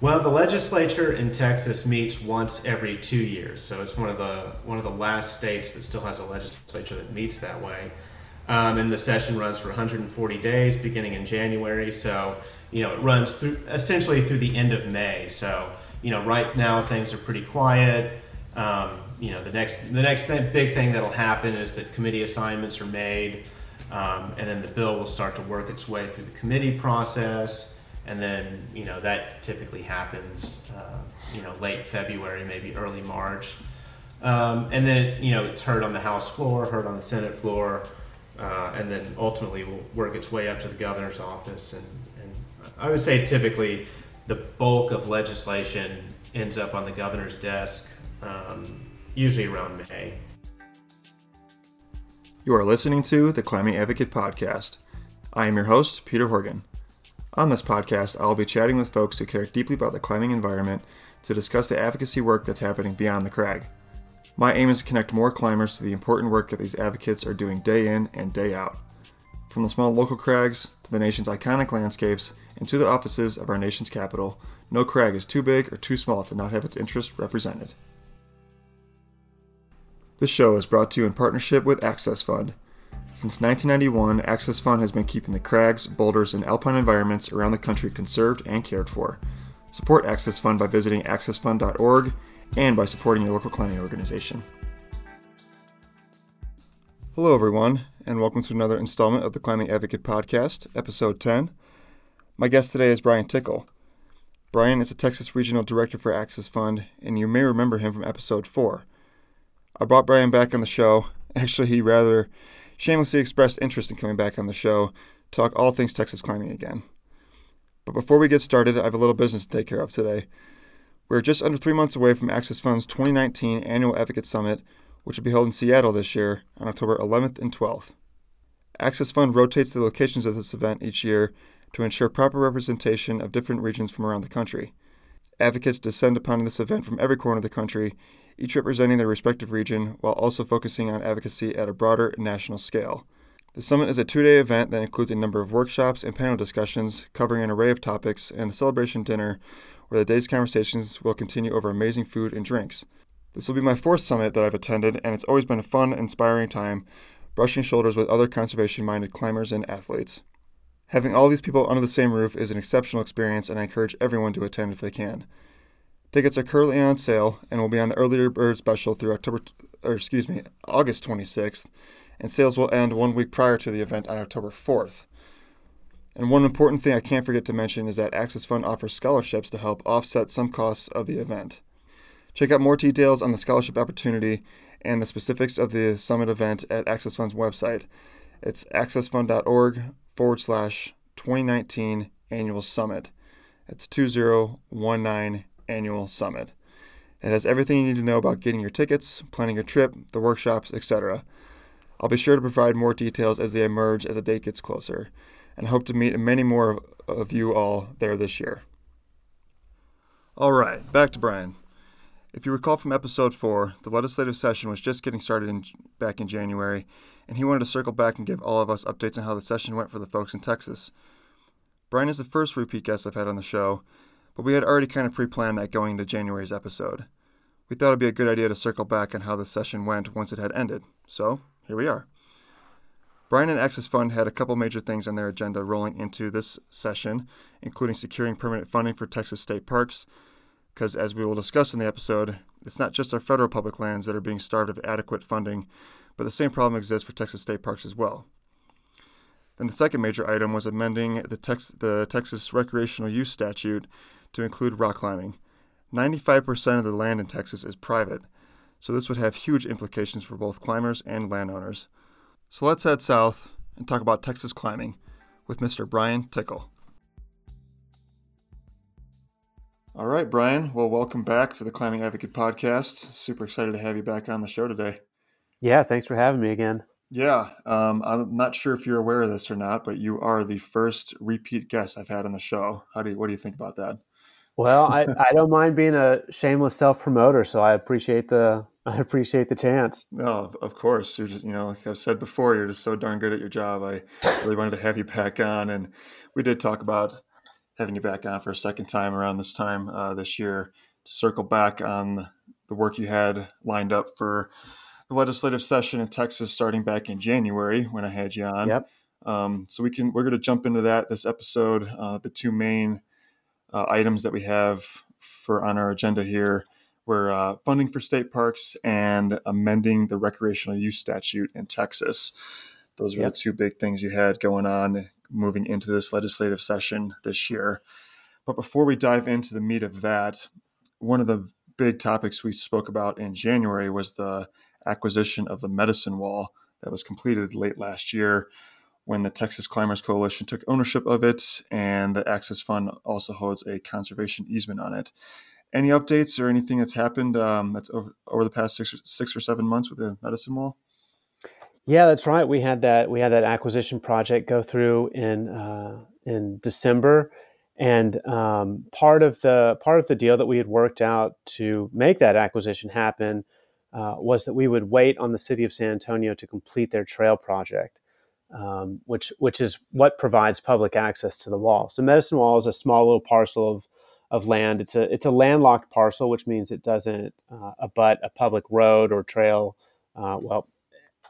Well, the legislature in Texas meets once every two years, so it's one of the one of the last states that still has a legislature that meets that way. Um, and the session runs for 140 days, beginning in January. So you know it runs through essentially through the end of May. So you know right now things are pretty quiet. Um, you know the next the next thing, big thing that'll happen is that committee assignments are made, um, and then the bill will start to work its way through the committee process and then you know that typically happens uh, you know late February, maybe early March, um, and then you know it's heard on the House floor, heard on the Senate floor, uh, and then ultimately will work its way up to the governor's office. And, and I would say typically the bulk of legislation ends up on the governor's desk, um, usually around May. You are listening to the Climbing Advocate podcast. I am your host, Peter Horgan. On this podcast, I will be chatting with folks who care deeply about the climbing environment to discuss the advocacy work that's happening beyond the crag. My aim is to connect more climbers to the important work that these advocates are doing day in and day out. From the small local crags to the nation's iconic landscapes and to the offices of our nation's capital, no crag is too big or too small to not have its interests represented. This show is brought to you in partnership with Access Fund, since 1991, Access Fund has been keeping the crags, boulders, and alpine environments around the country conserved and cared for. Support Access Fund by visiting accessfund.org and by supporting your local climbing organization. Hello, everyone, and welcome to another installment of the Climbing Advocate Podcast, Episode 10. My guest today is Brian Tickle. Brian is a Texas Regional Director for Access Fund, and you may remember him from Episode 4. I brought Brian back on the show. Actually, he rather shamelessly expressed interest in coming back on the show, talk all things Texas climbing again. But before we get started, I have a little business to take care of today. We're just under three months away from Access Fund's 2019 Annual Advocate Summit, which will be held in Seattle this year on October 11th and 12th. Access Fund rotates the locations of this event each year to ensure proper representation of different regions from around the country. Advocates descend upon this event from every corner of the country, each representing their respective region while also focusing on advocacy at a broader national scale. The summit is a two day event that includes a number of workshops and panel discussions covering an array of topics and the celebration dinner, where the day's conversations will continue over amazing food and drinks. This will be my fourth summit that I've attended, and it's always been a fun, inspiring time, brushing shoulders with other conservation minded climbers and athletes. Having all these people under the same roof is an exceptional experience, and I encourage everyone to attend if they can. Tickets are currently on sale and will be on the earlier bird special through October, or excuse me, August 26th, and sales will end one week prior to the event on October 4th. And one important thing I can't forget to mention is that Access Fund offers scholarships to help offset some costs of the event. Check out more details on the scholarship opportunity and the specifics of the summit event at Access Fund's website. It's accessfund.org forward slash 2019 annual summit. It's 2019 annual summit. It has everything you need to know about getting your tickets, planning your trip, the workshops, etc. I'll be sure to provide more details as they emerge as the date gets closer, and hope to meet many more of you all there this year. All right, back to Brian. If you recall from episode 4, the legislative session was just getting started in, back in January, and he wanted to circle back and give all of us updates on how the session went for the folks in Texas. Brian is the first repeat guest I've had on the show, but we had already kind of pre planned that going into January's episode. We thought it'd be a good idea to circle back on how the session went once it had ended, so here we are. Brian and Access Fund had a couple major things on their agenda rolling into this session, including securing permanent funding for Texas state parks, because as we will discuss in the episode, it's not just our federal public lands that are being starved of adequate funding, but the same problem exists for Texas state parks as well. Then the second major item was amending the, Tex- the Texas recreational use statute to include rock climbing. 95% of the land in Texas is private, so this would have huge implications for both climbers and landowners. So let's head south and talk about Texas climbing with Mr. Brian Tickle. All right, Brian. Well, welcome back to the Climbing Advocate podcast. Super excited to have you back on the show today. Yeah, thanks for having me again. Yeah, um, I'm not sure if you're aware of this or not, but you are the first repeat guest I've had on the show. How do you, what do you think about that? Well, I, I don't mind being a shameless self promoter, so I appreciate the I appreciate the chance. No, of course. You're just you know, like I've said before, you're just so darn good at your job. I really wanted to have you back on, and we did talk about having you back on for a second time around this time uh, this year to circle back on the work you had lined up for the legislative session in Texas starting back in January when I had you on. Yep. Um, so we can we're going to jump into that this episode. Uh, the two main uh, items that we have for on our agenda here were uh, funding for state parks and amending the recreational use statute in Texas. Those were yep. the two big things you had going on moving into this legislative session this year. But before we dive into the meat of that, one of the big topics we spoke about in January was the acquisition of the medicine wall that was completed late last year when the Texas Climbers Coalition took ownership of it, and the Access Fund also holds a conservation easement on it. Any updates or anything that's happened um, that's over, over the past six, six or seven months with the medicine wall? Yeah, that's right. We had that we had that acquisition project go through in uh, in December, and um, part of the part of the deal that we had worked out to make that acquisition happen uh, was that we would wait on the city of San Antonio to complete their trail project, um, which which is what provides public access to the wall. So Medicine Wall is a small little parcel of of land. It's a it's a landlocked parcel, which means it doesn't uh, abut a public road or trail. Uh, well,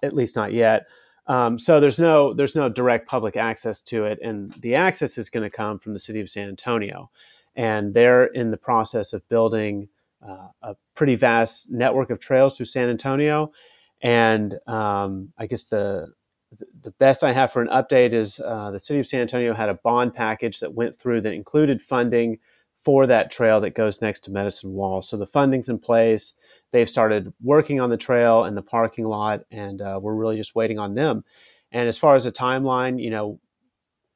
at least not yet. Um, so there's no there's no direct public access to it, and the access is going to come from the city of San Antonio, and they're in the process of building uh, a pretty vast network of trails through San Antonio, and um, I guess the the best I have for an update is uh, the city of San Antonio had a bond package that went through that included funding for that trail that goes next to Medicine Wall. So the funding's in place they've started working on the trail and the parking lot, and uh, we're really just waiting on them. And as far as a timeline, you know,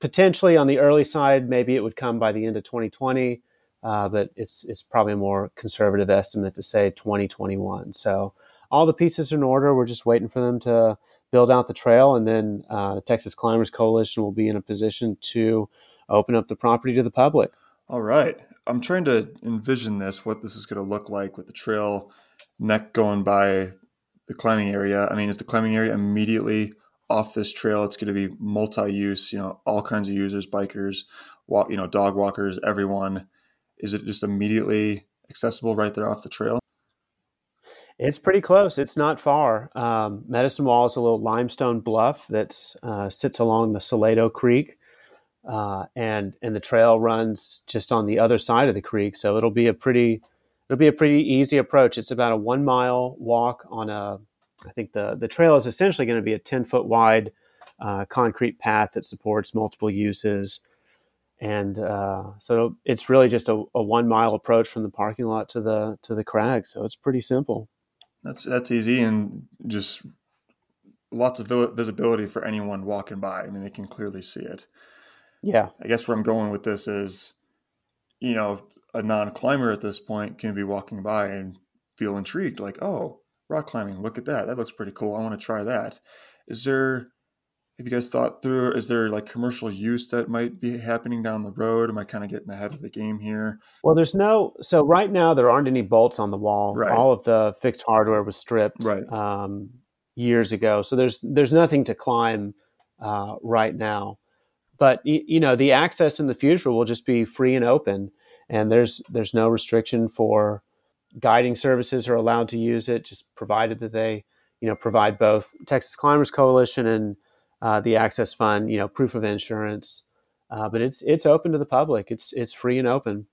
potentially on the early side, maybe it would come by the end of 2020, uh, but it's it's probably a more conservative estimate to say 2021. So all the pieces are in order. We're just waiting for them to build out the trail, and then uh, the Texas Climbers Coalition will be in a position to open up the property to the public. All right. I'm trying to envision this, what this is going to look like with the trail neck going by the climbing area. I mean, is the climbing area immediately off this trail? It's going to be multi-use. You know, all kinds of users, bikers, walk, you know, dog walkers, everyone. Is it just immediately accessible right there off the trail? It's pretty close. It's not far. Um, Medicine Wall is a little limestone bluff that uh, sits along the Salado Creek, uh, and and the trail runs just on the other side of the creek. So it'll be a pretty it'll be a pretty easy approach. It's about a one mile walk on a, I think the, the trail is essentially going to be a 10 foot wide uh, concrete path that supports multiple uses. And uh, so it's really just a, a, one mile approach from the parking lot to the to the crag. So it's pretty simple. That's that's easy and just lots of visibility for anyone walking by. I mean, they can clearly see it. Yeah. I guess where I'm going with this is you know, a non climber at this point can be walking by and feel intrigued, like, oh, rock climbing, look at that. That looks pretty cool. I want to try that. Is there, have you guys thought through, is there like commercial use that might be happening down the road? Am I kind of getting ahead of the game here? Well, there's no, so right now there aren't any bolts on the wall. Right. All of the fixed hardware was stripped right. um, years ago. So there's, there's nothing to climb uh, right now but you know the access in the future will just be free and open and there's there's no restriction for guiding services are allowed to use it just provided that they you know provide both texas climbers coalition and uh, the access fund you know proof of insurance uh, but it's it's open to the public. It's it's free and open.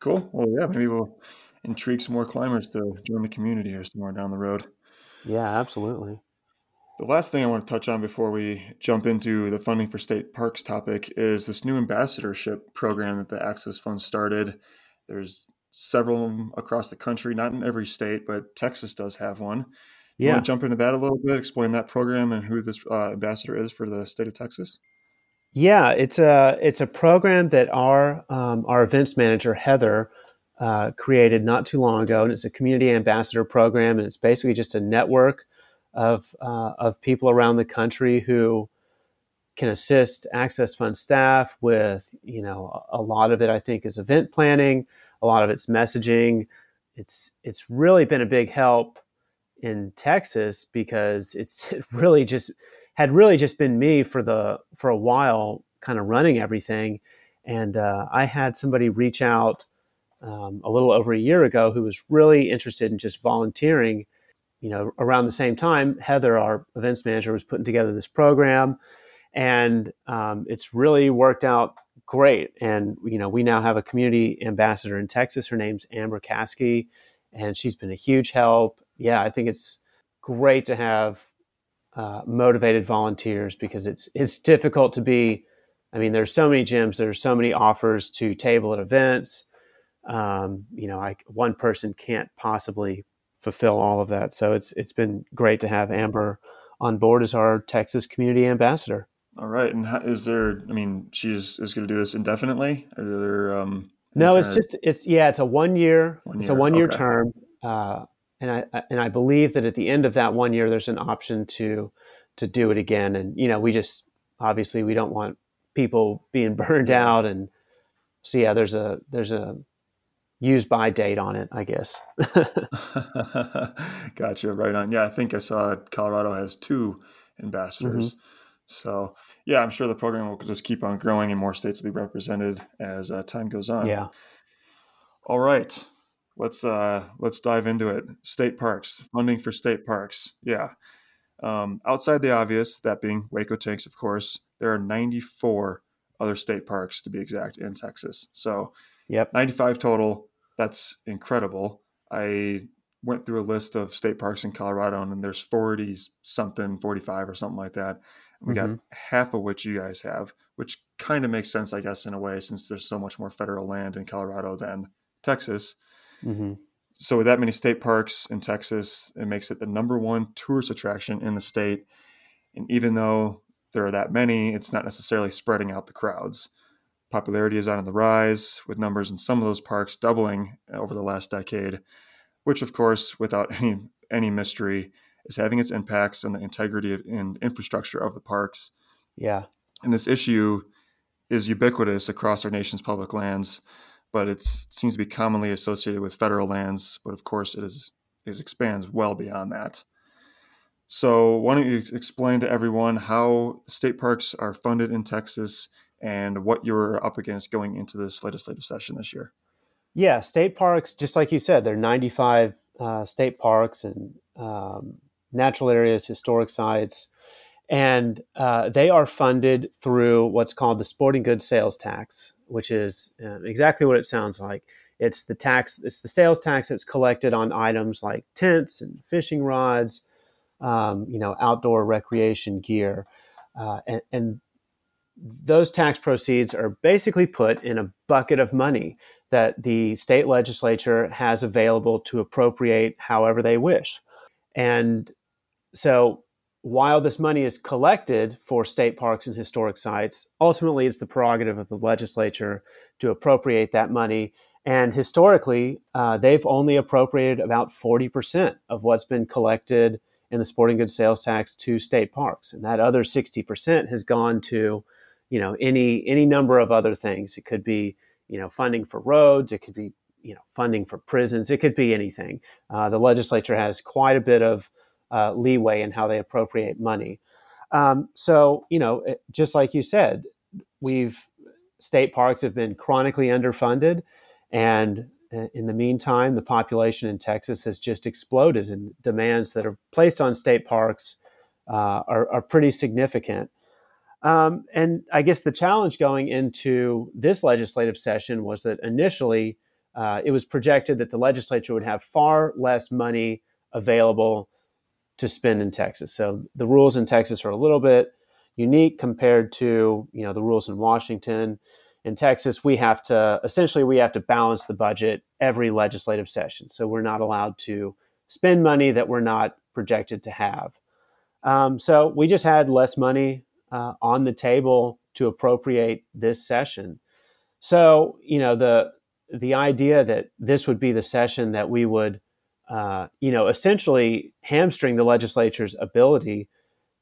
Cool. Well yeah maybe we'll intrigue some more climbers to join the community or somewhere down the road. Yeah absolutely. The last thing I want to touch on before we jump into the funding for state parks topic is this new ambassadorship program that the Access Fund started. There's several across the country, not in every state, but Texas does have one. You yeah. want to jump into that a little bit, explain that program and who this uh, ambassador is for the state of Texas? Yeah, it's a it's a program that our um, our events manager Heather uh, created not too long ago, and it's a community ambassador program, and it's basically just a network of uh, of people around the country who can assist Access Fund staff with you know a lot of it. I think is event planning, a lot of it's messaging. It's it's really been a big help in Texas because it's it really just had really just been me for the for a while, kind of running everything. And uh, I had somebody reach out um, a little over a year ago who was really interested in just volunteering. You know, around the same time, Heather, our events manager, was putting together this program, and um, it's really worked out great. And you know, we now have a community ambassador in Texas. Her name's Amber Caskey, and she's been a huge help. Yeah, I think it's great to have uh, motivated volunteers because it's it's difficult to be. I mean, there's so many gyms, there's so many offers to table at events. Um, you know, I, one person can't possibly fulfill all of that. So it's it's been great to have Amber on board as our Texas community ambassador. All right, and how, is there? I mean, she's is going to do this indefinitely. Are there? Um, no, it's just it's yeah, it's a one year. One it's year. a one year okay. term. Uh, and I and I believe that at the end of that one year, there's an option to to do it again. And you know, we just obviously we don't want people being burned out, and so yeah, there's a there's a use by date on it, I guess. gotcha, right on. Yeah, I think I saw Colorado has two ambassadors. Mm-hmm. So yeah, I'm sure the program will just keep on growing and more states will be represented as uh, time goes on. Yeah. All right let's uh let's dive into it. State parks funding for state parks yeah. Um, outside the obvious that being Hueco Tanks of course there are 94 other state parks to be exact in texas. So yep. 95 total that's incredible. I went through a list of state parks in colorado and there's 40 something 45 or something like that. We mm-hmm. got half of which you guys have which kind of makes sense i guess in a way since there's so much more federal land in colorado than texas Mm-hmm. So, with that many state parks in Texas, it makes it the number one tourist attraction in the state. And even though there are that many, it's not necessarily spreading out the crowds. Popularity is on the rise, with numbers in some of those parks doubling over the last decade, which, of course, without any any mystery, is having its impacts on the integrity and infrastructure of the parks. Yeah. And this issue is ubiquitous across our nation's public lands but it seems to be commonly associated with federal lands. But of course, it is it expands well beyond that. So, why don't you explain to everyone how state parks are funded in Texas and what you're up against going into this legislative session this year? Yeah, state parks, just like you said, there are 95 uh, state parks and um, natural areas, historic sites, and uh, they are funded through what's called the sporting goods sales tax which is uh, exactly what it sounds like. It's the tax, it's the sales tax that's collected on items like tents and fishing rods, um, you know, outdoor recreation gear, uh, and, and those tax proceeds are basically put in a bucket of money that the state legislature has available to appropriate however they wish. And so while this money is collected for state parks and historic sites, ultimately it's the prerogative of the legislature to appropriate that money. And historically, uh, they've only appropriated about 40% of what's been collected in the sporting goods sales tax to state parks. And that other 60% has gone to, you know, any any number of other things. It could be, you know, funding for roads, it could be, you know, funding for prisons, it could be anything. Uh, the legislature has quite a bit of uh, leeway in how they appropriate money. Um, so, you know, just like you said, we've state parks have been chronically underfunded, and uh, in the meantime, the population in Texas has just exploded, and demands that are placed on state parks uh, are, are, pretty significant. Um, and I guess the challenge going into this legislative session was that initially uh, it was projected that the legislature would have far less money available to spend in Texas. So the rules in Texas are a little bit unique compared to you know the rules in Washington. In Texas, we have to essentially we have to balance the budget every legislative session. So we're not allowed to spend money that we're not projected to have. Um, so we just had less money uh, on the table to appropriate this session. So you know the the idea that this would be the session that we would uh, you know, essentially hamstring the legislature's ability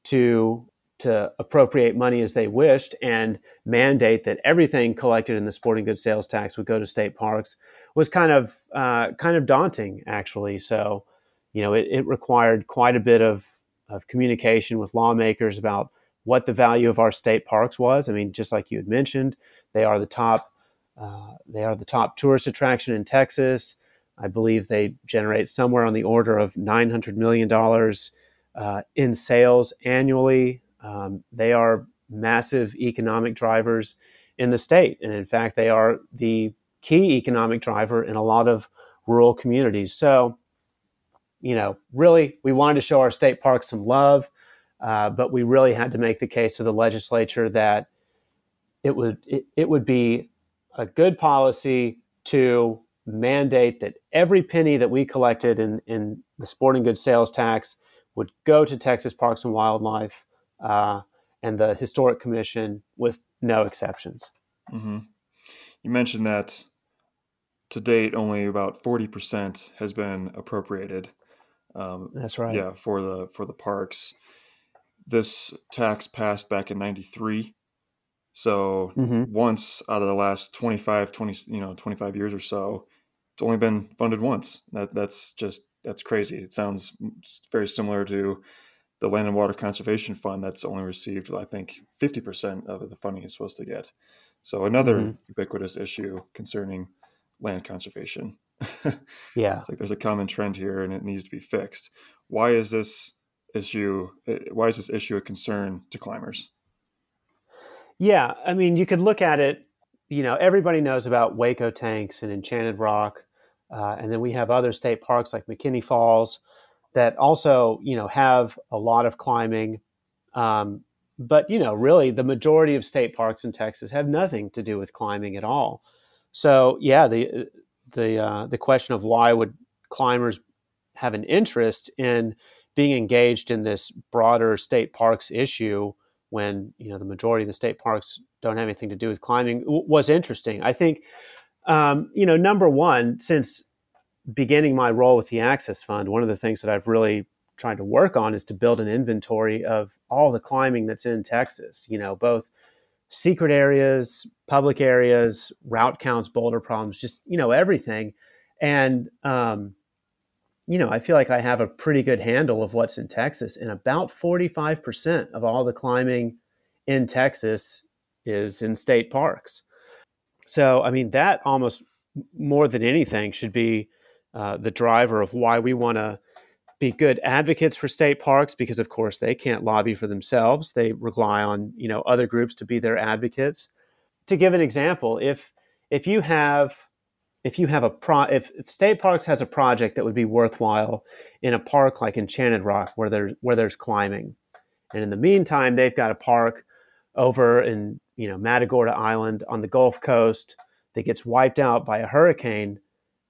to to appropriate money as they wished and mandate that everything collected in the sporting goods sales tax would go to state parks was kind of uh, kind of daunting, actually. So, you know, it, it required quite a bit of of communication with lawmakers about what the value of our state parks was. I mean, just like you had mentioned, They are the top. Uh, they are the top tourist attraction in Texas. I believe they generate somewhere on the order of nine hundred million dollars uh, in sales annually. Um, they are massive economic drivers in the state, and in fact, they are the key economic driver in a lot of rural communities. So, you know, really, we wanted to show our state parks some love, uh, but we really had to make the case to the legislature that it would it, it would be a good policy to mandate that every penny that we collected in, in the sporting goods sales tax would go to Texas Parks and Wildlife uh, and the Historic Commission with no exceptions. Mm-hmm. You mentioned that to date, only about forty percent has been appropriated. Um, That's right. Yeah, for the for the parks. This tax passed back in '93, so mm-hmm. once out of the last 25, 20, you know, 25 years or so, it's only been funded once. That that's just that's crazy. It sounds very similar to the Land and Water Conservation Fund that's only received, I think, 50% of the funding it's supposed to get. So another mm-hmm. ubiquitous issue concerning land conservation. yeah. It's like there's a common trend here and it needs to be fixed. Why is this issue eh, why is this issue a concern to climbers? Yeah, I mean, you could look at it, you know, everybody knows about Hueco Tanks and Enchanted Rock. Uh, and then we have other state parks like McKinney Falls that also, you know, have a lot of climbing. Um, but, you know, really the majority of state parks in Texas have nothing to do with climbing at all. So yeah, the the uh, the question of why would climbers have an interest in being engaged in this broader state parks issue when you know the majority of the state parks don't have anything to do with climbing was interesting. I think um, you know number one since beginning my role with the Access Fund, one of the things that I've really tried to work on is to build an inventory of all the climbing that's in Texas. You know, both secret areas, public areas, route counts, boulder problems, just, you know, everything. And, um, you know, I feel like I have a pretty good handle of what's in Texas. And about 45% of all the climbing in Texas is in state parks. So, I mean, that almost more than anything should be uh, the driver of why we want to be good advocates for state parks because of course they can't lobby for themselves. They rely on you know other groups to be their advocates. To give an example if if you have if you have a pro if, if state parks has a project that would be worthwhile in a park like enchanted rock where there where there's climbing and in the meantime they've got a park over in you know matagorda island on the gulf coast that gets wiped out by a hurricane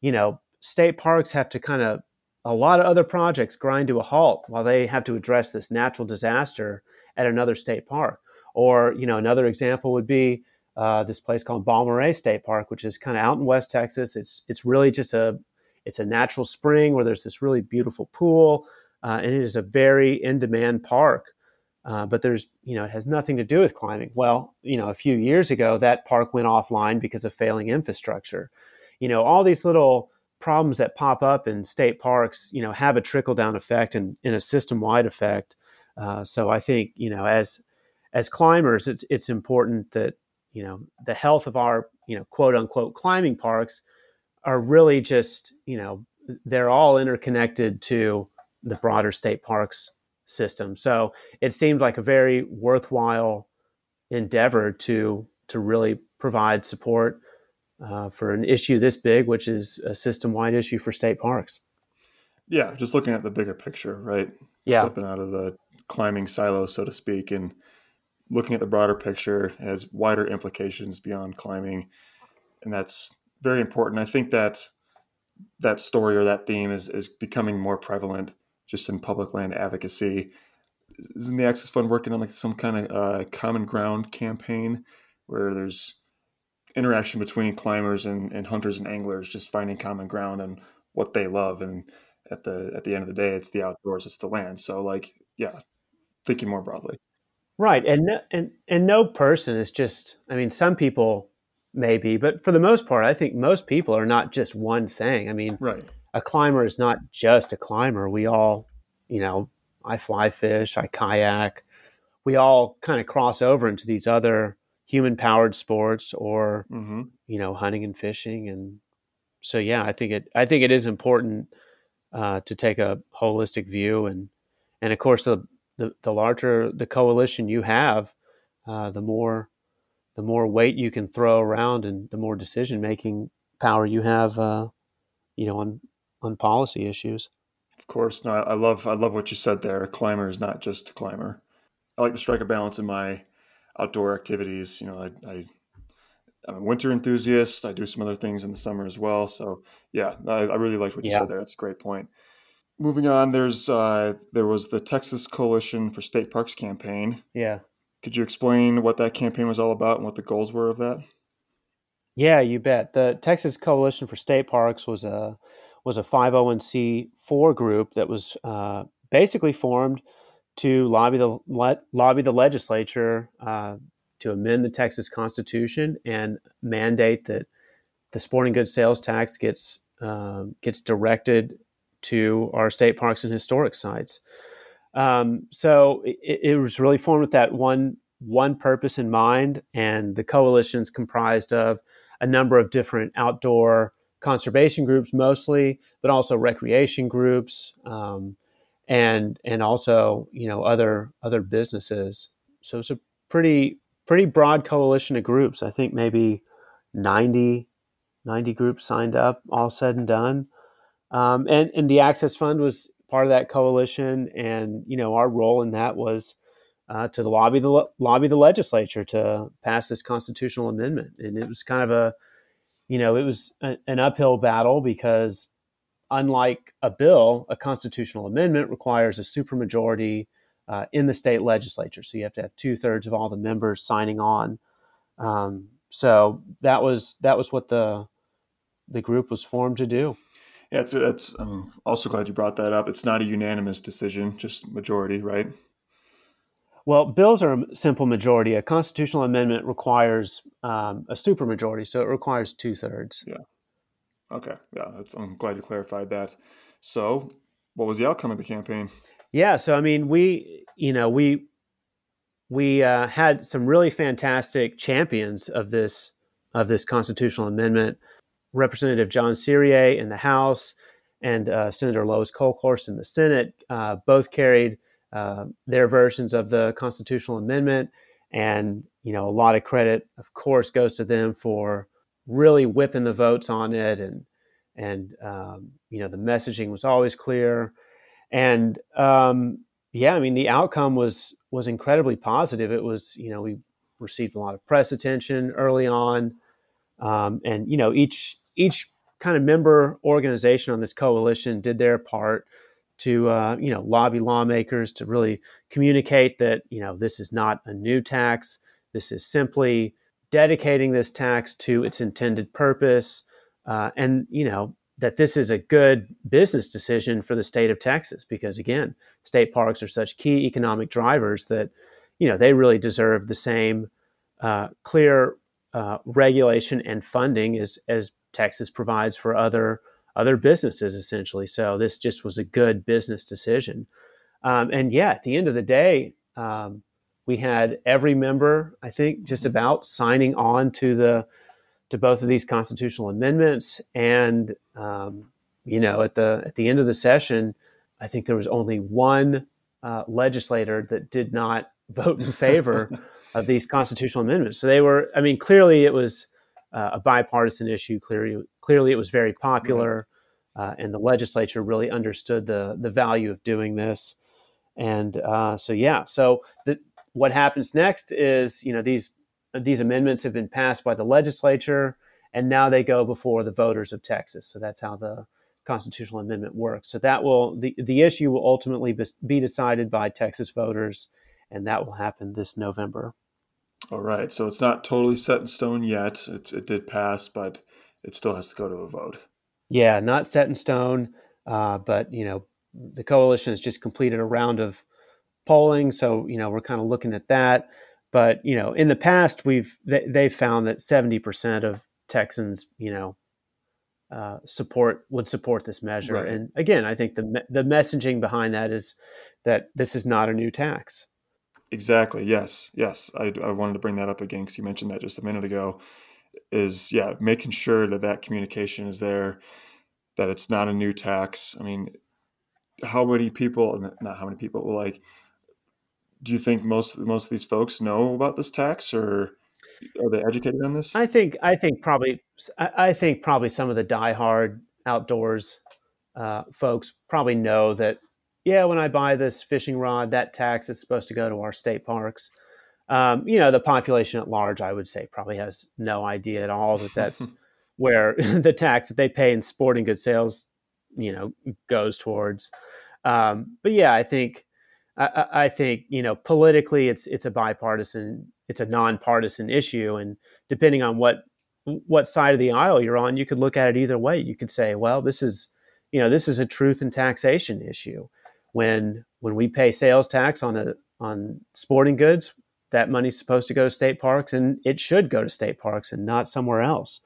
you know state parks have to kind of a lot of other projects grind to a halt while they have to address this natural disaster at another state park. Or, you know, another example would be uh, this place called Balmorhea State Park, which is kind of out in West Texas. It's it's really just a it's a natural spring where there's this really beautiful pool, uh, and it is a very in demand park. Uh, but there's you know it has nothing to do with climbing. Well, you know, a few years ago that park went offline because of failing infrastructure. You know, all these little problems that pop up in state parks, you know, have a trickle down effect and in a system wide effect. Uh, so I think you know, as as climbers, it's it's important that you know the health of our you know quote unquote climbing parks are really just you know they're all interconnected to the broader state parks system. So it seemed like a very worthwhile endeavor to to really provide support uh, for an issue this big, which is a system wide issue for state parks. Yeah, just looking at the bigger picture, right? Yeah. Stepping out of the climbing silo, so to speak, and looking at the broader picture has wider implications beyond climbing. And that's very important. I think that that story or that theme is, is becoming more prevalent just in public land advocacy. Isn't the Access Fund working on like some kind of uh, common ground campaign where there's interaction between climbers and, and hunters and anglers, just finding common ground and what they love. And at the at the end of the day, it's the outdoors, it's the land. So like, yeah, thinking more broadly. Right, and no, and and no person is just. I mean, some people maybe, but for the most part, I think most people are not just one thing. I mean, right. A climber is not just a climber. We all, you know, I fly fish, I kayak. We all kind of cross over into these other human powered sports or Mm-hmm. you know hunting and fishing and so yeah i think it i think it is important uh, to take a holistic view and and of course the the, the larger the coalition you have uh, the more the more weight you can throw around and the more decision making power you have uh, you know on on policy issues Of course, no, I love I love what you said there. A climber is not just a climber. I like to strike a balance in my outdoor activities. You know, I, I I'm a winter enthusiast. I do some other things in the summer as well. So yeah, I, I really liked what you Yeah. said there. That's a great point. Moving on, there's uh, there was the Texas Coalition for State Parks campaign. yeah Could you explain what that campaign was all about and what the goals were of that? Yeah, you bet. The Texas Coalition for State Parks was a was a 501c4 group that was uh, basically formed to lobby the le- lobby the legislature uh, to amend the Texas Constitution and mandate that the sporting goods sales tax gets um, gets directed to our state parks and historic sites. Um, so it, it was really formed with that one one purpose in mind, and the coalition's comprised of a number of different outdoor conservation groups, mostly, but also recreation groups, um, and and also you know other other businesses. So it's a pretty pretty broad coalition of groups. I think maybe 90, 90 groups signed up, all said and done. Um, and and the Access Fund was part of that coalition, and you know our role in that was uh, to lobby the lobby the legislature to pass this constitutional amendment, and it was kind of a you know it was a, an uphill battle because unlike a bill, a constitutional amendment requires a supermajority uh, in the state legislature, so you have to have two thirds of all the members signing on. Um, so that was that was what the the group was formed to do. Yeah, it's, it's I'm also glad you brought that up. It's not a unanimous decision, just majority, right? Well, bills are a simple majority. A constitutional amendment requires um, a supermajority, so it requires two thirds. Yeah. Okay, yeah, that's, I'm glad you clarified that. So, what was the outcome of the campaign? Yeah, so I mean, we you know we we uh, had some really fantastic champions of this of this constitutional amendment. Representative John Cyrier in the House and uh, Senator Lois Kolkhorst in the Senate uh, both carried uh, their versions of the constitutional amendment, and you know a lot of credit, of course, goes to them for really whipping the votes on it, and and um, you know the messaging was always clear, and um, yeah, I mean the outcome was was incredibly positive. It was you know we received a lot of press attention early on, um, and you know each each kind of member organization on this coalition did their part to uh, you know lobby lawmakers to really communicate that you know this is not a new tax. This is simply dedicating this tax to its intended purpose, uh, and you know that this is a good business decision for the state of Texas because again, state parks are such key economic drivers that you know they really deserve the same uh, clear uh, regulation and funding as as Texas provides for other other businesses essentially. So this just was a good business decision. Um, and yeah, at the end of the day, um, we had every member, I think, just about signing on to the to both of these constitutional amendments. And um, you know, at the at the end of the session, I think there was only one uh, legislator that did not vote in favor of these constitutional amendments. So they were, I mean, clearly it was uh, a bipartisan issue. Clearly, clearly it was very popular, uh, and the legislature really understood the the value of doing this. And uh, so, yeah. So the, what happens next is, you know, these these amendments have been passed by the legislature, and now they go before the voters of Texas. So that's how the constitutional amendment works. So that will the the issue will ultimately be decided by Texas voters, and that will happen this November. All right, so it's not totally set in stone yet. It, it did pass, but it still has to go to a vote. Yeah, not set in stone, uh, but you know, the coalition has just completed a round of polling, so you know we're kind of looking at that. But you know, in the past, we've they, they've found that seventy percent of Texans, you know, uh, support would support this measure. Right. And again, I think the the messaging behind that is that this is not a new tax. Exactly. Yes. Yes. I, I wanted to bring that up again because you mentioned that just a minute ago. Is yeah, making sure that that communication is there, that it's not a new tax. I mean, how many people? Not how many people. Like, do you think most most of these folks know about this tax, or are they educated on this? I think I think probably I think probably some of the diehard outdoors uh, folks probably know that. Yeah, when I buy this fishing rod, that tax is supposed to go to our state parks. Um, you know, the population at large, I would say, probably has no idea at all that that's where the tax that they pay in sporting good sales, you know, goes towards. Um, but yeah, I think I, I, think you know politically, it's it's a bipartisan it's a nonpartisan issue, and depending on what what side of the aisle you're on, you could look at it either way. You could say, well, this is you know this is a truth and taxation issue. When when we pay sales tax on a on sporting goods, that money's supposed to go to state parks, and it should go to state parks and not somewhere else.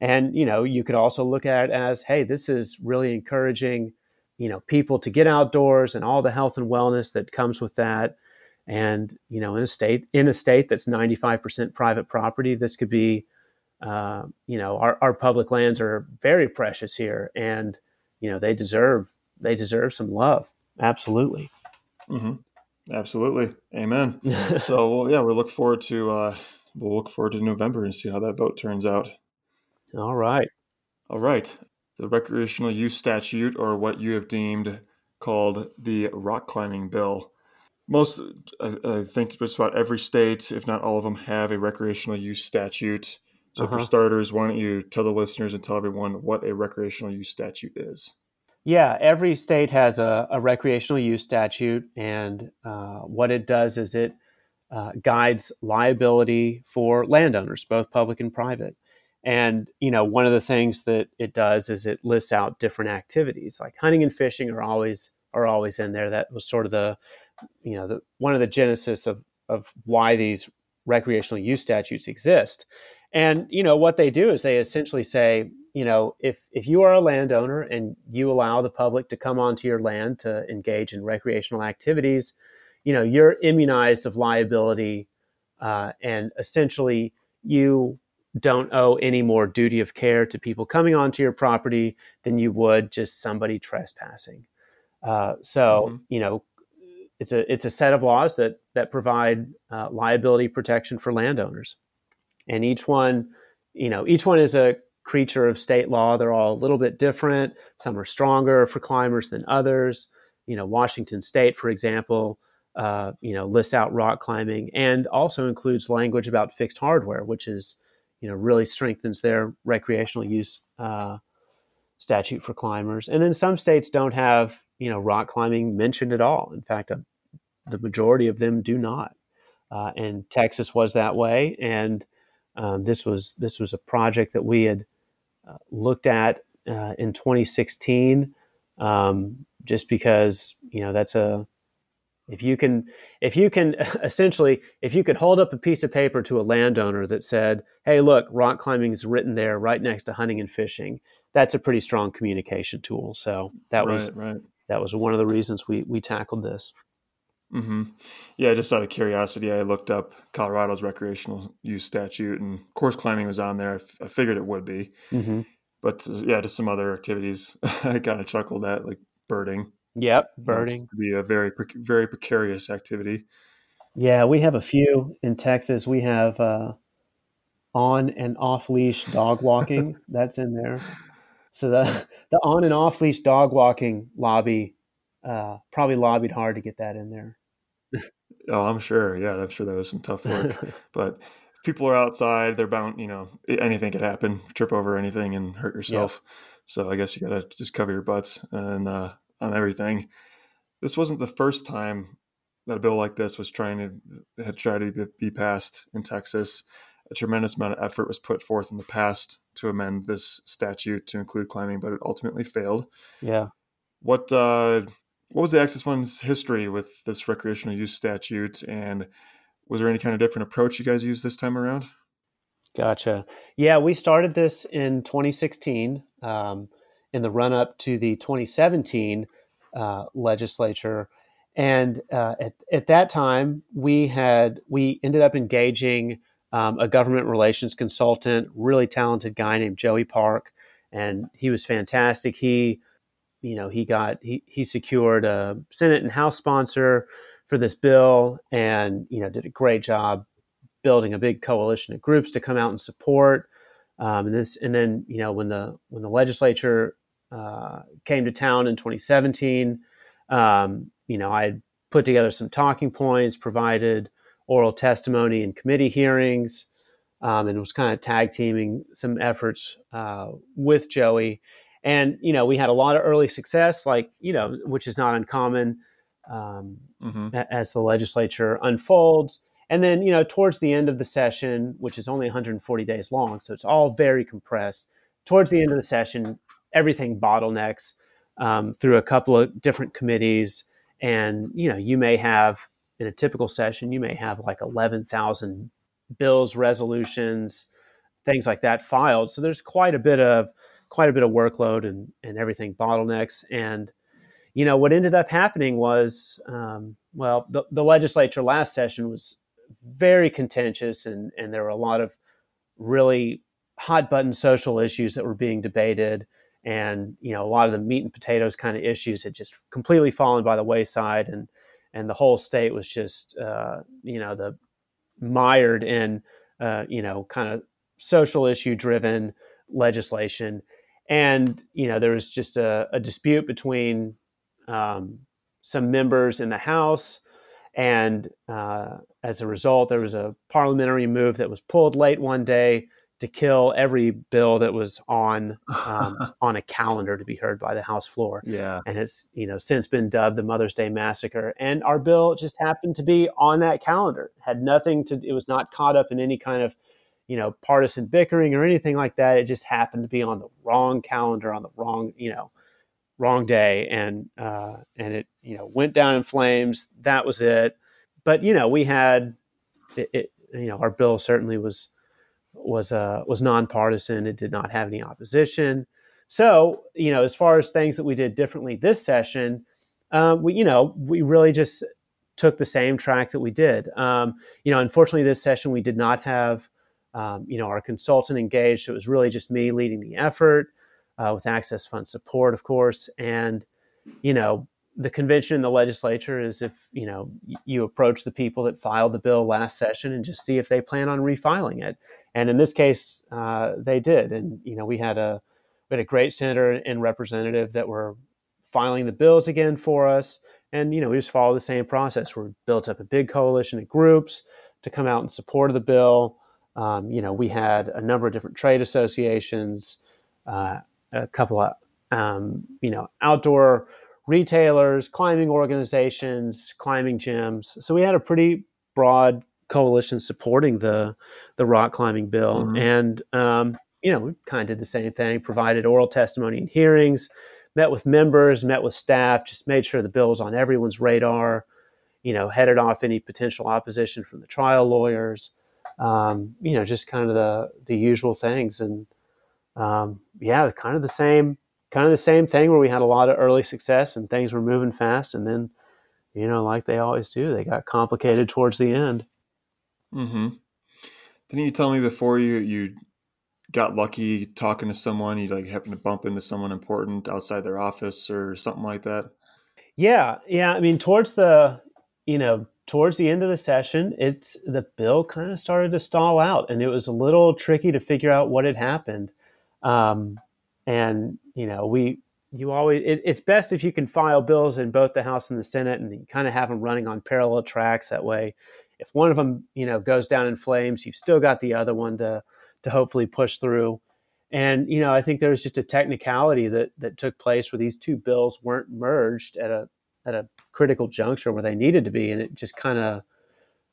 And you know, you could also look at it as, hey, this is really encouraging, you know, people to get outdoors and all the health and wellness that comes with that. And you know, in a state in a state that's 95% private property, this could be, uh, you know, our, our public lands are very precious here, and you know, they deserve they deserve some love. Absolutely. Mm-hmm. Absolutely. Amen. so, well, yeah, we look forward to uh, we'll look forward to November and see how that vote turns out. All right. All right. The recreational use statute, or what you have deemed called the rock climbing bill, most, I, I think, just about every state, if not all of them, have a recreational use statute. So, uh-huh. for starters, why don't you tell the listeners and tell everyone what a recreational use statute is? Yeah, every state has a, a recreational use statute, and uh, what it does is it uh, guides liability for landowners, both public and private. And you know, one of the things that it does is it lists out different activities, like hunting and fishing are always are always in there. That was sort of the you know, the, one of the genesis of, of why these recreational use statutes exist. And, you know, what they do is they essentially say, you know, if, if you are a landowner and you allow the public to come onto your land to engage in recreational activities, you know, you're immunized of liability uh, and essentially you don't owe any more duty of care to people coming onto your property than you would just somebody trespassing. Uh, so, mm-hmm. you know, it's a it's a set of laws that that provide uh, liability protection for landowners, and each one, you know, each one is a creature of state law. They're all a little bit different. Some are stronger for climbers than others. You know, Washington State, for example, uh, you know, lists out rock climbing and also includes language about fixed hardware, which is, you know, really strengthens their recreational use uh, statute for climbers. And then some states don't have, you know, rock climbing mentioned at all. In fact, a the majority of them do not. Uh, and Texas was that way. And um, this was this was a project that we had uh, looked at uh, in 2016, um, just because you know that's a if you can if you can essentially if you could hold up a piece of paper to a landowner that said, "Hey, look, rock climbing is written there, right next to hunting and fishing," that's a pretty strong communication tool. So that right, was right. that was one of the reasons we we tackled this. Mm-hmm. Yeah, just out of curiosity, I looked up Colorado's recreational use statute, and course climbing was on there. I, f- I figured it would be, mm-hmm. but uh, yeah, just some other activities. I kind of chuckled at, like birding. Yep, birding to be a very very precarious activity. Yeah, we have a few in Texas. We have uh, on and off leash dog walking. That's in there. So the the on and off leash dog walking lobby uh, probably lobbied hard to get that in there. Oh, I'm sure. Yeah, I'm sure that was some tough work. but if people are outside, they're bound, you know, anything could happen, trip over anything and hurt yourself. So I guess you got to just cover your butts and uh, on everything. This wasn't the first time that a bill like this was trying to had tried to be passed in Texas. A tremendous amount of effort was put forth in the past to amend this statute to include climbing, but it ultimately failed. Yeah. What uh, what was the Access Fund's history with this recreational use statute, and was there any kind of different approach you guys used this time around? Gotcha. Yeah, we started this in 2016 um, in the run up to the 2017 uh, legislature, And uh, at, at that time, we had we ended up engaging um, a government relations consultant, really talented guy named Joey Park, and he was fantastic. He, you know, he got he he secured a Senate and House sponsor for this bill, and you know, did a great job building a big coalition of groups to come out and support. Um, and this, and then you know, when the when the legislature uh, came to town in 2017 um, you know, I put together some talking points, provided oral testimony in committee hearings, um, and was kind of tag teaming some efforts uh, with Joey. And you know, we had a lot of early success, like you know, which is not uncommon um, mm-hmm. as the legislature unfolds. And then, you know, towards the end of the session, which is only 140 days long, so it's all very compressed. Towards the end of the session, everything bottlenecks um, through a couple of different committees. And, you know, you may have in a typical session, you may have like 11,000 bills, resolutions, things like that filed. So there's quite a bit of quite a bit of workload and, and everything bottlenecks. And, you know, what ended up happening was, um, well, the, the legislature last session was very contentious and, and there were a lot of really hot button social issues that were being debated. And you know a lot of the meat and potatoes kind of issues had just completely fallen by the wayside. And and the whole state was just uh, you know the mired in uh, you know kind of social issue driven legislation and you know there was just a, a dispute between um, some members in the house and uh, as a result there was a parliamentary move that was pulled late one day to kill every bill that was on um, on a calendar to be heard by the House floor. Yeah, and it's you know since been dubbed the Mother's Day Massacre. And our bill just happened to be on that calendar. Had nothing to. It was not caught up in any kind of you know partisan bickering or anything like that. It just happened to be on the wrong calendar on the wrong you know wrong day, and uh, and it you know went down in flames. That was it. But you know we had it, it you know our bill certainly was was uh, was nonpartisan. It did not have any opposition. So, you know, as far as things that we did differently this session, um, we, you know, we really just took the same track that we did. Um, you know, unfortunately, this session we did not have, um, you know, our consultant engaged. It was really just me leading the effort uh, with Access Fund support, of course, and you know, the convention in the legislature is if you know you approach the people that filed the bill last session and just see if they plan on refiling it. And in this case uh, they did. And you know we had a we had a great senator and representative that were filing the bills again for us. And you know we just follow the same process. We built up a big coalition of groups to come out in support of the bill um, you know we had a number of different trade associations uh, a couple of um, you know outdoor retailers, climbing organizations, climbing gyms. So we had a pretty broad coalition supporting the the rock climbing bill, mm-hmm. and um, you know we kind of did the same thing, provided oral testimony and hearings, met with members, met with staff, just made sure the bill was on everyone's radar. You know, headed off any potential opposition from the trial lawyers. Um, you know, just kind of the the usual things, and um, yeah, kind of the same kind of the same thing where we had a lot of early success and things were moving fast. And then you know like they always do they got complicated towards the end. Mm-hmm. Didn't you tell me before you you got lucky talking to someone you like happened to bump into someone important outside their office or something like that? Yeah yeah i mean towards the you know towards the end of the session it's the bill kind of started to stall out and it was a little tricky to figure out what had happened. Um, and you know we you always it, it's best if you can file bills in both the house and the senate and you kind of have them running on parallel tracks. That way if one of them you know goes down in flames you've still got the other one to to hopefully push through. And you know i think there was just a technicality that that took place where these two bills weren't merged at a at a critical juncture where they needed to be and it just kind of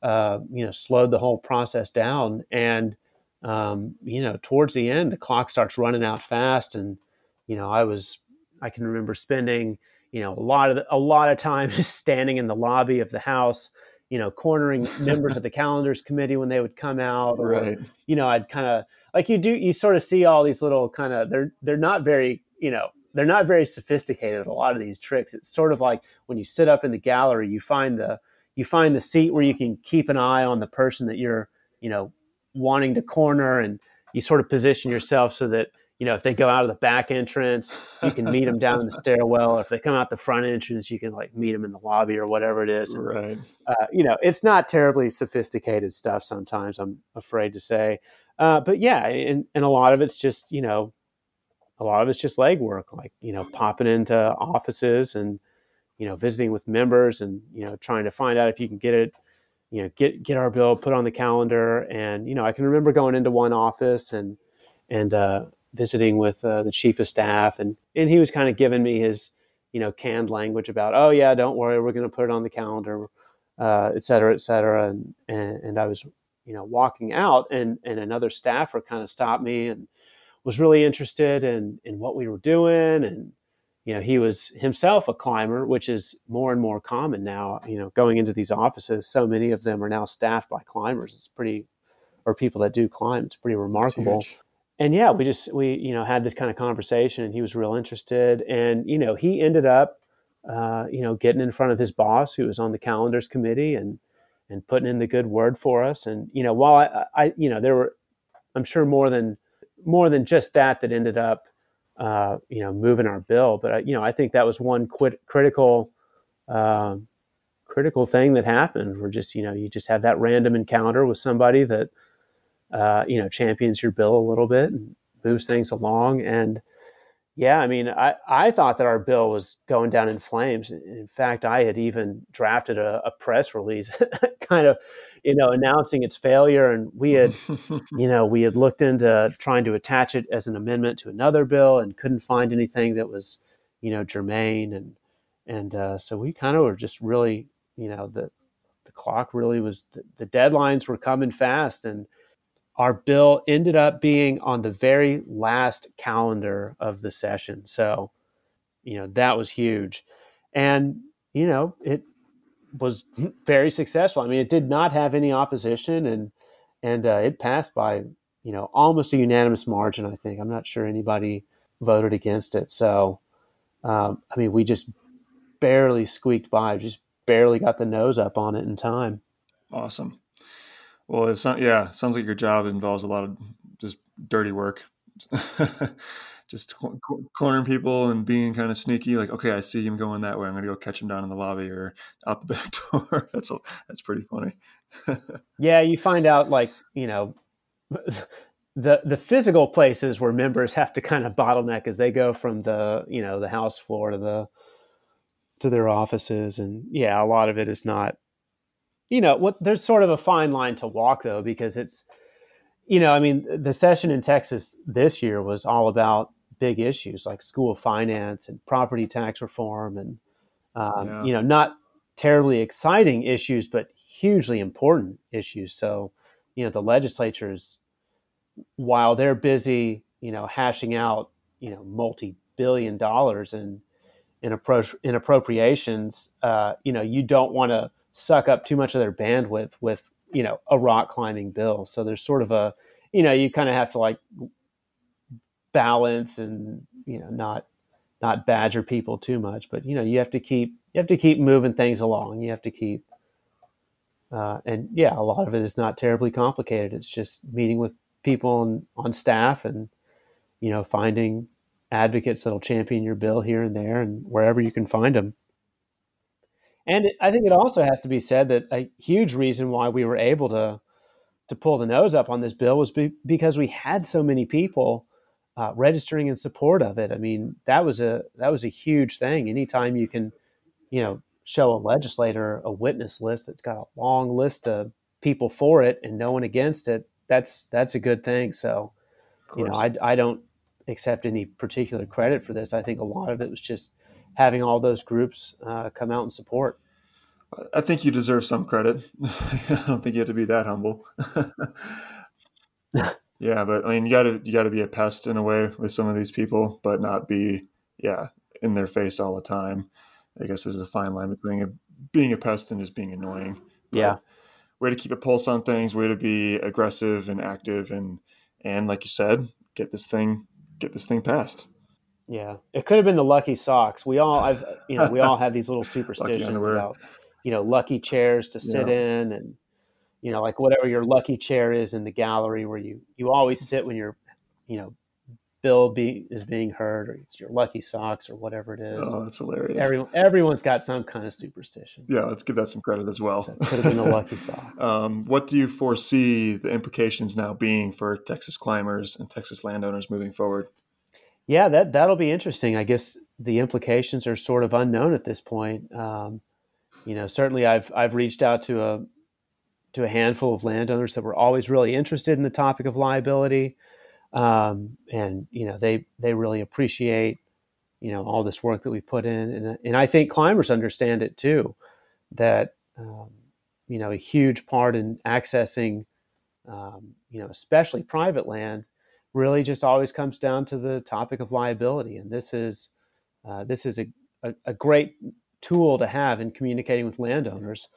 uh, you know slowed the whole process down and um, you know, towards the end, the clock starts running out fast, and you know, I was, I can remember spending, you know, a lot of the, a lot of time standing in the lobby of the house, you know, cornering members of the calendars committee when they would come out, or, right? You know, I'd kind of like you do, you sort of see all these little kind of they're they're not very, you know, they're not very sophisticated. A lot of these tricks. It's sort of like when you sit up in the gallery, you find the you find the seat where you can keep an eye on the person that you're you know wanting to corner, and you sort of position yourself so that you know if they go out of the back entrance, you can meet them down in the stairwell. If they come out the front entrance, you can like meet them in the lobby or whatever it is. right. Uh, you know, it's not terribly sophisticated stuff. Sometimes I'm afraid to say, uh, but yeah, and, and a lot of it's just you know a lot of it's just legwork, like you know, popping into offices and you know, visiting with members and you know, trying to find out if you can get it, you know, get get our bill put on the calendar. And you know, I can remember going into one office and and uh, visiting with uh, the chief of staff, and and he was kind of giving me his you know canned language about, oh yeah, don't worry, we're going to put it on the calendar, uh, et cetera, et cetera. And, and and I was you know walking out, and and another staffer kind of stopped me and was really interested in in what we were doing. And you know he was himself a climber which is more and more common now you know going into these offices. So many of them are now staffed by climbers. It's pretty or people that do climb it's pretty remarkable. And yeah we just we you know had this kind of conversation and he was real interested. And you know he ended up uh, you know getting in front of his boss who was on the calendars committee and and putting in the good word for us. And you know while I, I you know there were i'm sure more than more than just that that ended up uh, you know moving our bill. But I, you know I think that was one quit, critical uh, critical thing that happened. Where just you know you just have that random encounter with somebody that uh, you know champions your bill a little bit and moves things along and. Yeah, I mean, I, I thought that our bill was going down in flames. In fact, I had even drafted a, a press release, kind of you know, announcing its failure. And we had, you know, we had looked into trying to attach it as an amendment to another bill and couldn't find anything that was, you know, germane. And and uh, so we kind of were just really, you know, the the clock really was the, the deadlines were coming fast, and our bill ended up being on the very last calendar of the session. So, you know, that was huge. And, you know, it was very successful. I mean, it did not have any opposition, and and uh, it passed by you know almost a unanimous margin. I think I'm not sure anybody voted against it. So, um, I mean, we just barely squeaked by, just barely got the nose up on it in time. Awesome. Well, it's not. Yeah, sounds like your job involves a lot of just dirty work. just cornering people and being kind of sneaky. Like, okay, I see him going that way. I'm going to go catch him down in the lobby or out the back door. that's a, that's pretty funny. yeah, you find out like you know the the physical places where members have to kind of bottleneck as they go from the you know the house floor to the to their offices, and yeah, a lot of it is not. You know, what there's sort of a fine line to walk though because it's you know, I mean, the session in Texas this year was all about big issues like school finance and property tax reform and um, yeah. you know not terribly exciting issues but hugely important issues so you know the legislatures while they're busy you know hashing out you know multi-billion dollars in in, appro- in appropriations uh, you know you don't want to suck up too much of their bandwidth with you know a rock climbing bill so there's sort of a you know you kind of have to like balance and you know not not badger people too much but you know you have to keep you have to keep moving things along. You have to keep uh, and yeah a lot of it is not terribly complicated. It's just meeting with people on, on staff and you know finding advocates that'll champion your bill here and there and wherever you can find them and it, i think it also has to be said that a huge reason why we were able to to pull the nose up on this bill was be, because we had so many people uh, registering in support of it. I mean, that was a that was a huge thing. Anytime you can, you know, show a legislator a witness list that's got a long list of people for it and no one against it, that's that's a good thing. So, you know, I I don't accept any particular credit for this. I think a lot of it was just having all those groups uh, come out and support. I think you deserve some credit. I don't think you have to be that humble. Yeah, but I mean, you gotta you gotta be a pest in a way with some of these people, but not be yeah in their face all the time. I guess there's a fine line between a, being a pest and just being annoying. But yeah, way to keep a pulse on things, way to be aggressive and active, and and like you said, get this thing get this thing passed. Yeah, it could have been the lucky socks. We all, I've, you know, we all have these little superstitions about, you know, lucky chairs to sit yeah. in, and you know, like whatever your lucky chair is in the gallery where you you always sit when you're, you know, bill be, is being heard, or it's your lucky socks, or whatever it is. Oh, that's hilarious. Everyone, everyone's got some kind of superstition. Yeah, let's give that some credit as well. So could have been the lucky socks. um, what do you foresee the implications now being for Texas climbers and Texas landowners moving forward? Yeah, that that'll be interesting. I guess the implications are sort of unknown at this point. Um, you know, certainly I've I've reached out to a to a handful of landowners that were always really interested in the topic of liability. Um, and you know they they really appreciate you know all this work that we put in, and and I think climbers understand it too, that um, you know a huge part in accessing um, you know especially private land really just always comes down to the topic of liability, and this is uh, this is a, a, a, great tool to have in communicating with landowners.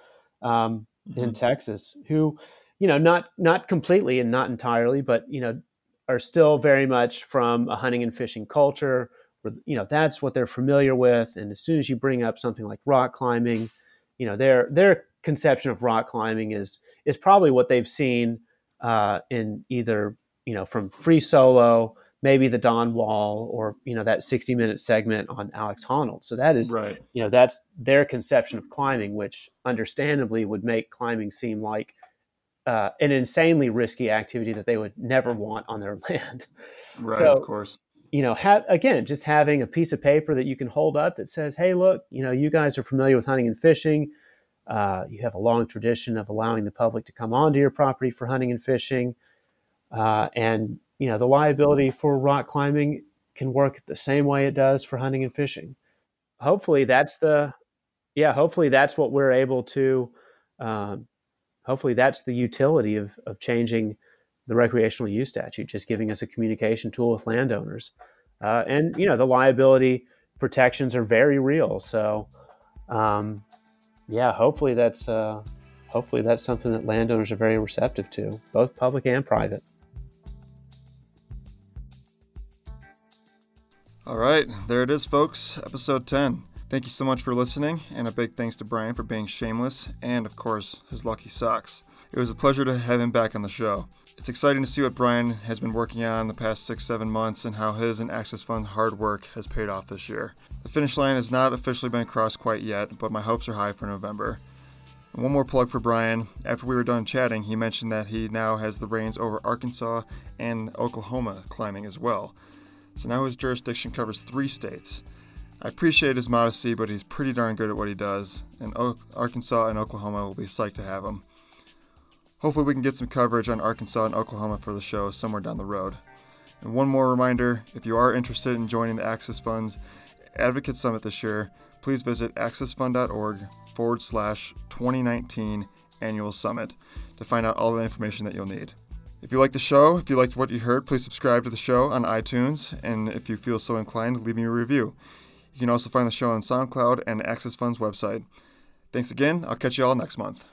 Um, mm-hmm. in Texas who you know not not completely and not entirely, but you know are still very much from a hunting and fishing culture where you know that's what they're familiar with and as soon as you bring up something like rock climbing you know their their conception of rock climbing is is probably what they've seen uh, in either you know from free solo maybe the Dawn Wall or you know that 60 minute segment on Alex Honnold. So that is right. you know that's their conception of climbing which understandably would make climbing seem like uh, an insanely risky activity that they would never want on their land. Right, so, of course. You know, ha- again, just having a piece of paper that you can hold up that says, "Hey, look, you know, you guys are familiar with hunting and fishing. Uh, you have a long tradition of allowing the public to come onto your property for hunting and fishing, uh, and you know, the liability for rock climbing can work the same way it does for hunting and fishing. Hopefully, that's the yeah. Hopefully, that's what we're able to." Um, hopefully that's the utility of, of changing the recreational use statute, just giving us a communication tool with landowners. Uh, and, you know, the liability protections are very real. So, um, yeah, hopefully that's, uh, hopefully that's something that landowners are very receptive to, both public and private. All right, there it is, folks. Episode 10. Thank you so much for listening, and a big thanks to Brian for being shameless and, of course, his lucky socks. It was a pleasure to have him back on the show. It's exciting to see what Brian has been working on the past six, seven months and how his and Access Fund's hard work has paid off this year. The finish line has not officially been crossed quite yet, but my hopes are high for November. And one more plug for Brian. After we were done chatting, he mentioned that he now has the reins over Arkansas and Oklahoma climbing as well. So now his jurisdiction covers three states. I appreciate his modesty, but he's pretty darn good at what he does, and o- Arkansas and Oklahoma will be psyched to have him. Hopefully, we can get some coverage on Arkansas and Oklahoma for the show somewhere down the road. And one more reminder if you are interested in joining the Access Fund's Advocate Summit this year, please visit accessfund.org forward slash 2019 annual summit to find out all the information that you'll need. If you like the show, if you liked what you heard, please subscribe to the show on iTunes, and if you feel so inclined, leave me a review. You can also find the show on SoundCloud and Access Fund's website. Thanks again. I'll catch you all next month.